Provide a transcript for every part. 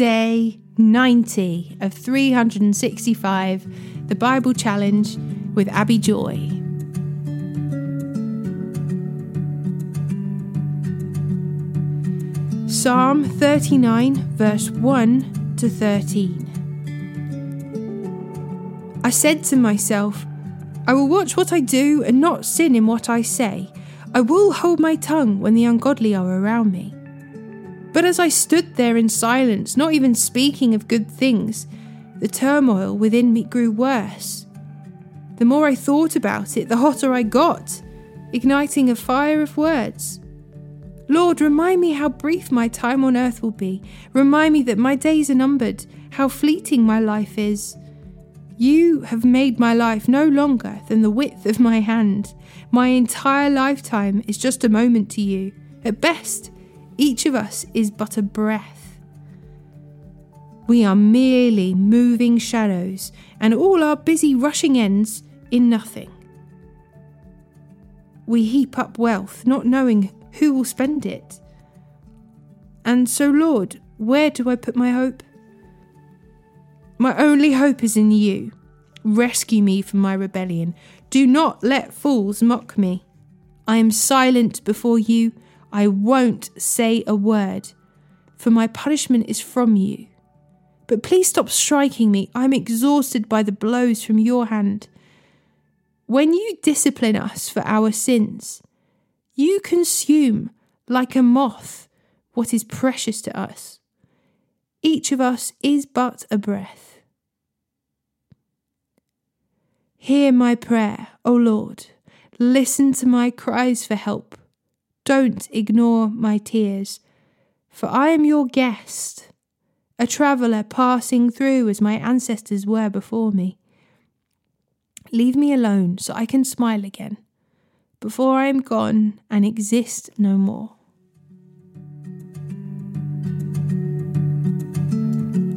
day 90 of 365, the Bible Challenge with Abi Joy. Psalm 39, verse 1 to 13. I said to myself, I will watch what I do and not sin in what I say. I will hold my tongue when the ungodly are around me. But as I stood there in silence, not even speaking of good things, the turmoil within me grew worse. The more I thought about it, the hotter I got, igniting a fire of words. Lord, remind me how brief my time on earth will be. Remind me that my days are numbered, how fleeting my life is. You have made my life no longer than the width of my hand. My entire lifetime is just a moment to you. At best, each of us is but a breath. We are merely moving shadows, and all our busy rushing ends in nothing. We heap up wealth, not knowing who will spend it. And so, Lord, where do I put my hope? My only hope is in you. Rescue me from my rebellion. Do not let fools mock me. I am silent before you I won't say a word, for my punishment is from you. But please stop striking me. I'm exhausted by the blows from your hand. When you discipline us for our sins, you consume like a moth what is precious to us. Each of us is but a breath. Hear my prayer, O Lord. Listen to my cries for help. Don't ignore my tears, for I am your guest, a traveller passing through as my ancestors were before me. Leave me alone so I can smile again, before I am gone and exist no more.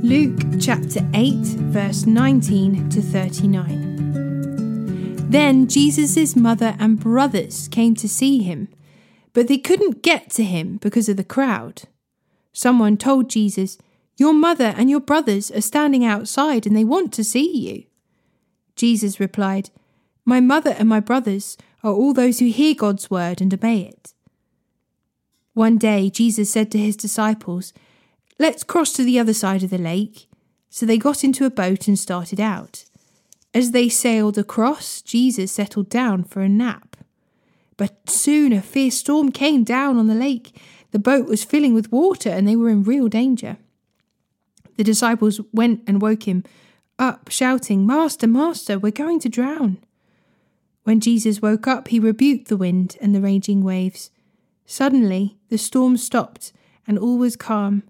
Luke chapter 8, verse 19 to 39. Then Jesus' mother and brothers came to see him but they couldn't get to him because of the crowd. Someone told Jesus, Your mother and your brothers are standing outside and they want to see you. Jesus replied, My mother and my brothers are all those who hear God's word and obey it. One day Jesus said to his disciples, Let's cross to the other side of the lake. So they got into a boat and started out. As they sailed across, Jesus settled down for a nap. But soon a fierce storm came down on the lake. The boat was filling with water and they were in real danger. The disciples went and woke him up, shouting, Master, Master, we're going to drown. When Jesus woke up, he rebuked the wind and the raging waves. Suddenly, the storm stopped and all was calm.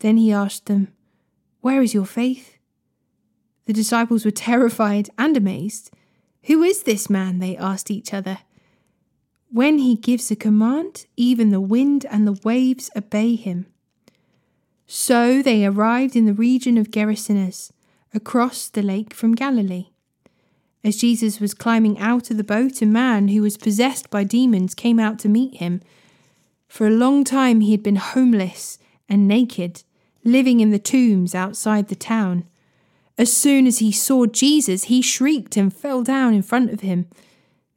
Then he asked them, Where is your faith? The disciples were terrified and amazed. Who is this man? they asked each other. When he gives a command, even the wind and the waves obey him. So they arrived in the region of Gerasenes, across the lake from Galilee. As Jesus was climbing out of the boat, a man who was possessed by demons came out to meet him. For a long time he had been homeless and naked, living in the tombs outside the town. As soon as he saw Jesus, he shrieked and fell down in front of him.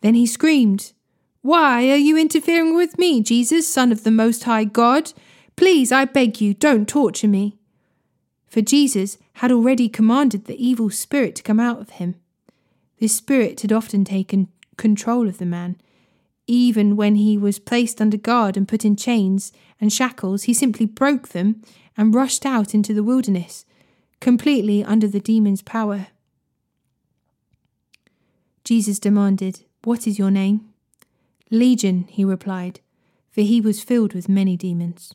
Then he screamed, why are you interfering with me, Jesus, Son of the Most High God? Please, I beg you, don't torture me. For Jesus had already commanded the evil spirit to come out of him. This spirit had often taken control of the man. Even when he was placed under guard and put in chains and shackles, he simply broke them and rushed out into the wilderness, completely under the demon's power. Jesus demanded, What is your name? Legion, he replied, for he was filled with many demons.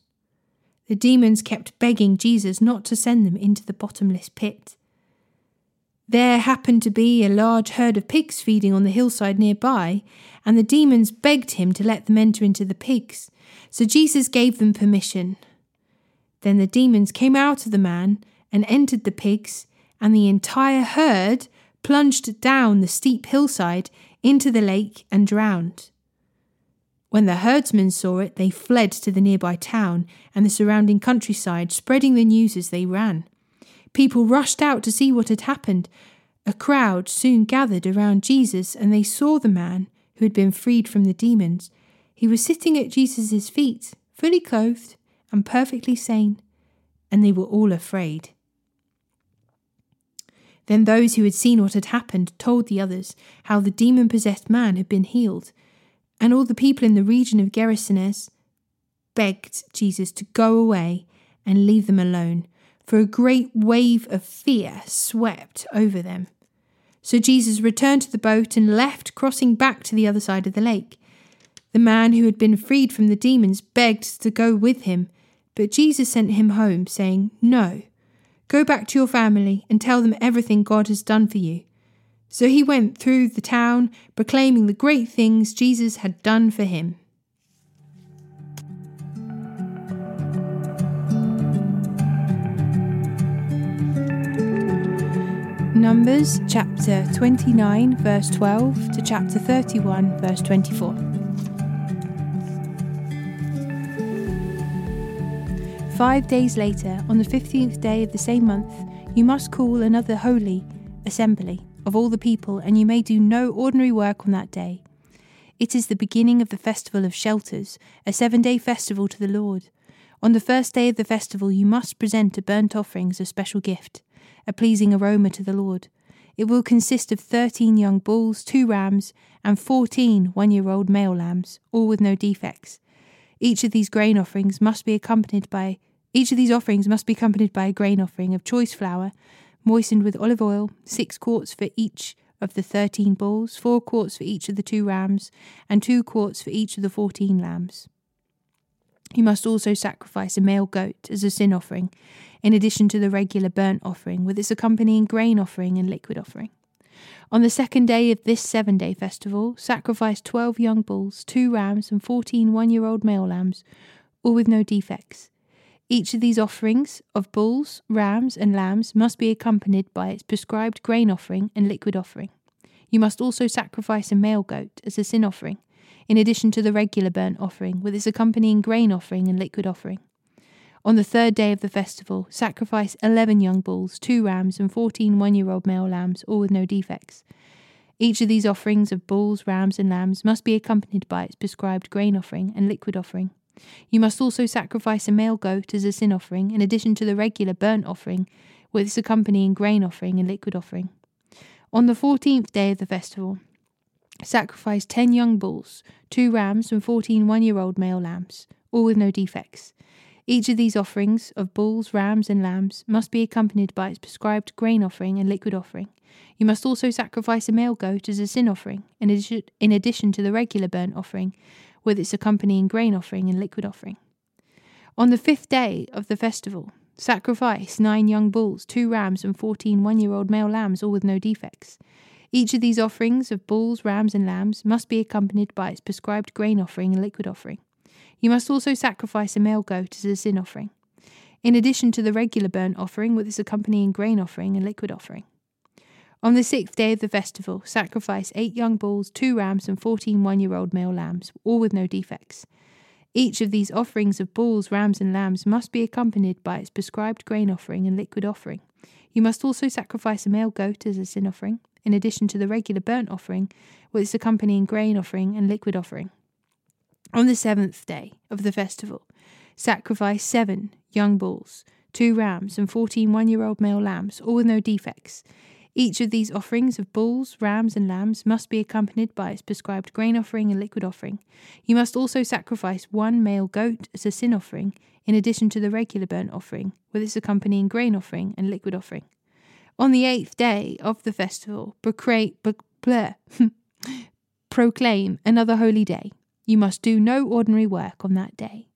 The demons kept begging Jesus not to send them into the bottomless pit. There happened to be a large herd of pigs feeding on the hillside nearby, and the demons begged him to let them enter into the pigs. So Jesus gave them permission. Then the demons came out of the man and entered the pigs, and the entire herd plunged down the steep hillside into the lake and drowned. When the herdsmen saw it, they fled to the nearby town and the surrounding countryside, spreading the news as they ran. People rushed out to see what had happened. A crowd soon gathered around Jesus, and they saw the man who had been freed from the demons. He was sitting at Jesus' feet, fully clothed and perfectly sane, and they were all afraid. Then those who had seen what had happened told the others how the demon possessed man had been healed and all the people in the region of Gerasenes begged Jesus to go away and leave them alone, for a great wave of fear swept over them. So Jesus returned to the boat and left, crossing back to the other side of the lake. The man who had been freed from the demons begged to go with him, but Jesus sent him home, saying, No, go back to your family and tell them everything God has done for you. So he went through the town, proclaiming the great things Jesus had done for him. Numbers chapter 29, verse 12 to chapter 31, verse 24. Five days later, on the fifteenth day of the same month, you must call another holy assembly of all the people, and you may do no ordinary work on that day. It is the beginning of the festival of shelters, a seven day festival to the Lord. On the first day of the festival, you must present a burnt offering as a special gift, a pleasing aroma to the Lord. It will consist of thirteen young bulls, two rams, and fourteen one year old male lambs, all with no defects. Each of these grain offerings must be accompanied by each of these offerings must be accompanied by a grain offering of choice flour, moistened with olive oil, six quarts for each of the thirteen bulls, four quarts for each of the two rams, and two quarts for each of the fourteen lambs. You must also sacrifice a male goat as a sin offering, in addition to the regular burnt offering, with its accompanying grain offering and liquid offering. On the second day of this seven day festival, sacrifice twelve young bulls, two rams, and fourteen one year old male lambs, all with no defects. Each of these offerings of bulls, rams, and lambs must be accompanied by its prescribed grain offering and liquid offering. You must also sacrifice a male goat as a sin offering, in addition to the regular burnt offering, with its accompanying grain offering and liquid offering. On the third day of the festival, sacrifice eleven young bulls, two rams, and fourteen one year old male lambs, all with no defects. Each of these offerings of bulls, rams, and lambs must be accompanied by its prescribed grain offering and liquid offering. You must also sacrifice a male goat as a sin offering, in addition to the regular burnt offering, with its accompanying grain offering and liquid offering. On the fourteenth day of the festival, sacrifice ten young bulls, two rams, and fourteen one year old male lambs, all with no defects. Each of these offerings of bulls, rams, and lambs must be accompanied by its prescribed grain offering and liquid offering. You must also sacrifice a male goat as a sin offering, in addition, to the regular burnt offering, with its accompanying grain offering and liquid offering. On the fifth day of the festival, sacrifice nine young bulls, two rams, and fourteen one year old male lambs, all with no defects. Each of these offerings of bulls, rams, and lambs must be accompanied by its prescribed grain offering and liquid offering. You must also sacrifice a male goat as a sin offering, in addition to the regular burnt offering with its accompanying grain offering and liquid offering. On the sixth day of the festival, sacrifice eight young bulls, two rams, and fourteen one year old male lambs, all with no defects. Each of these offerings of bulls, rams, and lambs must be accompanied by its prescribed grain offering and liquid offering. You must also sacrifice a male goat as a sin offering, in addition to the regular burnt offering, with its accompanying grain offering and liquid offering. On the seventh day of the festival, sacrifice seven young bulls, two rams, and fourteen one year old male lambs, all with no defects. Each of these offerings of bulls, rams, and lambs must be accompanied by its prescribed grain offering and liquid offering. You must also sacrifice one male goat as a sin offering, in addition to the regular burnt offering, with its accompanying grain offering and liquid offering. On the eighth day of the festival, proclaim another holy day. You must do no ordinary work on that day.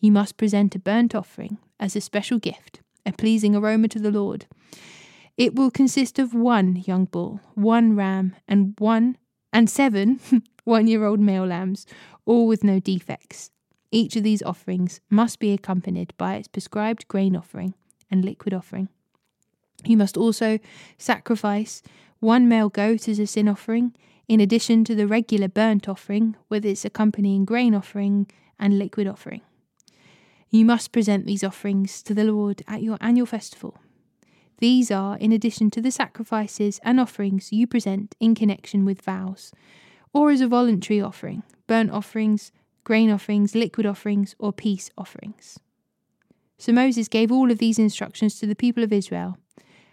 You must present a burnt offering as a special gift, a pleasing aroma to the Lord. It will consist of one young bull, one ram, and one and seven one year old male lambs, all with no defects. Each of these offerings must be accompanied by its prescribed grain offering and liquid offering. You must also sacrifice one male goat as a sin offering, in addition to the regular burnt offering with its accompanying grain offering and liquid offering. You must present these offerings to the Lord at your annual festival. These are in addition to the sacrifices and offerings you present in connection with vows, or as a voluntary offering, burnt offerings, grain offerings, liquid offerings, or peace offerings. So Moses gave all of these instructions to the people of Israel,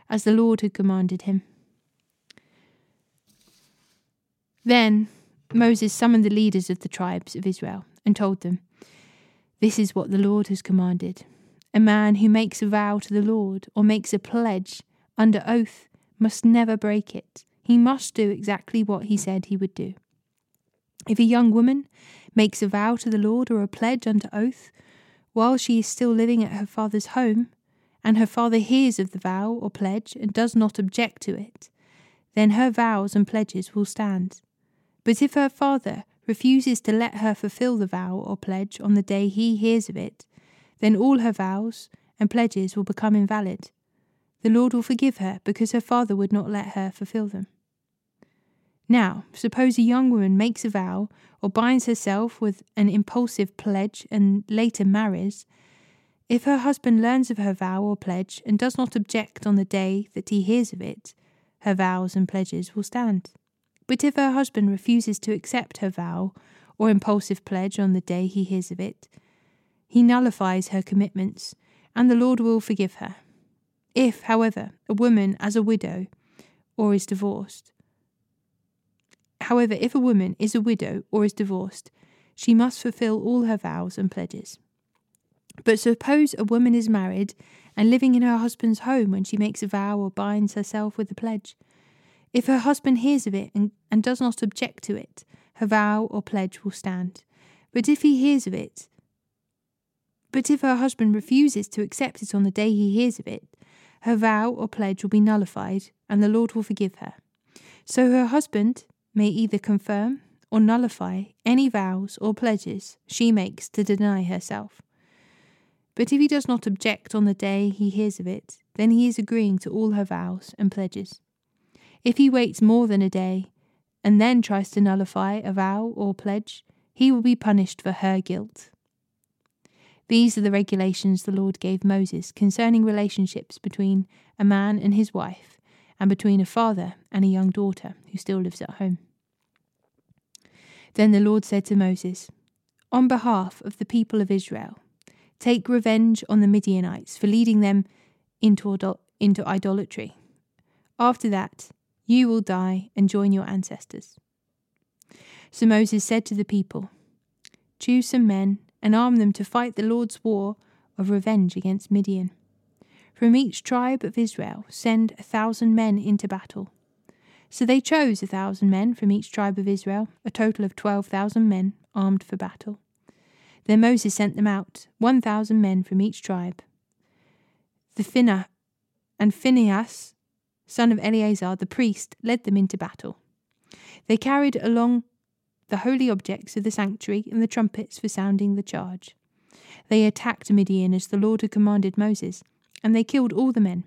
as the Lord had commanded him. Then Moses summoned the leaders of the tribes of Israel and told them, This is what the Lord has commanded. A man who makes a vow to the Lord or makes a pledge under oath must never break it. He must do exactly what he said he would do. If a young woman makes a vow to the Lord or a pledge under oath while she is still living at her father's home, and her father hears of the vow or pledge and does not object to it, then her vows and pledges will stand. But if her father refuses to let her fulfill the vow or pledge on the day he hears of it, then all her vows and pledges will become invalid. The Lord will forgive her because her father would not let her fulfill them. Now, suppose a young woman makes a vow or binds herself with an impulsive pledge and later marries. If her husband learns of her vow or pledge and does not object on the day that he hears of it, her vows and pledges will stand. But if her husband refuses to accept her vow or impulsive pledge on the day he hears of it, he nullifies her commitments, and the Lord will forgive her. If, however, a woman as a widow or is divorced, however, if a woman is a widow or is divorced, she must fulfill all her vows and pledges. But suppose a woman is married and living in her husband's home when she makes a vow or binds herself with a pledge. If her husband hears of it and, and does not object to it, her vow or pledge will stand. But if he hears of it, but if her husband refuses to accept it on the day he hears of it, her vow or pledge will be nullified, and the Lord will forgive her. So her husband may either confirm or nullify any vows or pledges she makes to deny herself. But if he does not object on the day he hears of it, then he is agreeing to all her vows and pledges. If he waits more than a day and then tries to nullify a vow or pledge, he will be punished for her guilt. These are the regulations the Lord gave Moses concerning relationships between a man and his wife, and between a father and a young daughter who still lives at home. Then the Lord said to Moses, On behalf of the people of Israel, take revenge on the Midianites for leading them into, into idolatry. After that, you will die and join your ancestors. So Moses said to the people, Choose some men and arm them to fight the Lord's war of revenge against Midian. From each tribe of Israel, send a thousand men into battle. So they chose a thousand men from each tribe of Israel, a total of twelve thousand men armed for battle. Then Moses sent them out, one thousand men from each tribe. The Finah and Phinehas son of Eleazar the priest, led them into battle. They carried along the holy objects of the sanctuary and the trumpets for sounding the charge. They attacked Midian as the Lord had commanded Moses, and they killed all the men.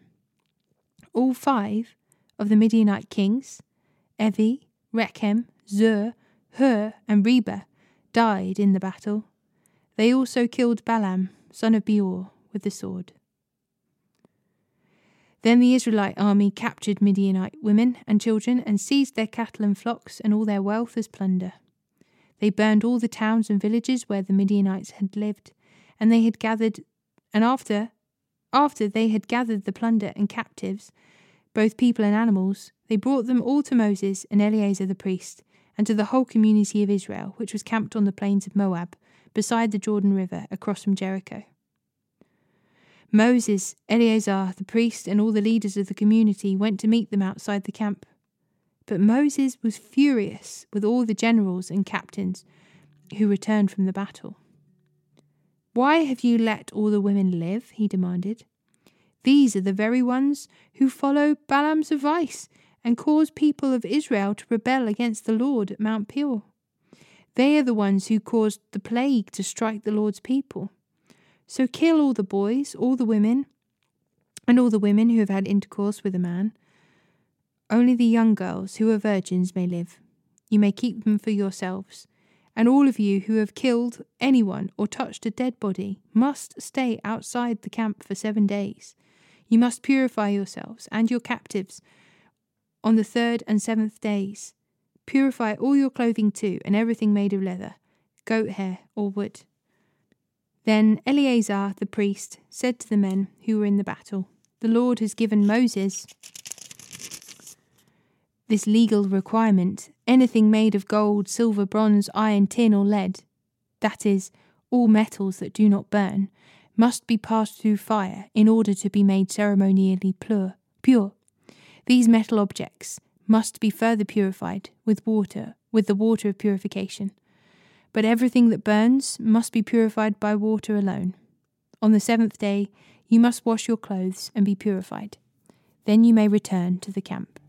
All five of the Midianite kings, Evi, Rekem, Zur, Hur, and Reba, died in the battle. They also killed Balaam, son of Beor, with the sword. Then the Israelite army captured Midianite women and children and seized their cattle and flocks and all their wealth as plunder. They burned all the towns and villages where the Midianites had lived, and they had gathered and after after they had gathered the plunder and captives, both people and animals, they brought them all to Moses and Eleazar the priest, and to the whole community of Israel, which was camped on the plains of Moab, beside the Jordan River, across from Jericho. Moses, Eleazar the priest, and all the leaders of the community went to meet them outside the camp. But Moses was furious with all the generals and captains who returned from the battle. Why have you let all the women live? he demanded. These are the very ones who follow Balaam's advice and cause people of Israel to rebel against the Lord at Mount Peor. They are the ones who caused the plague to strike the Lord's people. So kill all the boys, all the women, and all the women who have had intercourse with a man. Only the young girls who are virgins may live. You may keep them for yourselves. And all of you who have killed anyone or touched a dead body must stay outside the camp for seven days. You must purify yourselves and your captives on the third and seventh days. Purify all your clothing too, and everything made of leather, goat hair, or wood. Then Eleazar the priest said to the men who were in the battle, The Lord has given Moses this legal requirement anything made of gold, silver, bronze, iron, tin, or lead, that is, all metals that do not burn, must be passed through fire in order to be made ceremonially pure. pure. These metal objects must be further purified with water, with the water of purification. But everything that burns must be purified by water alone. On the seventh day, you must wash your clothes and be purified. Then you may return to the camp.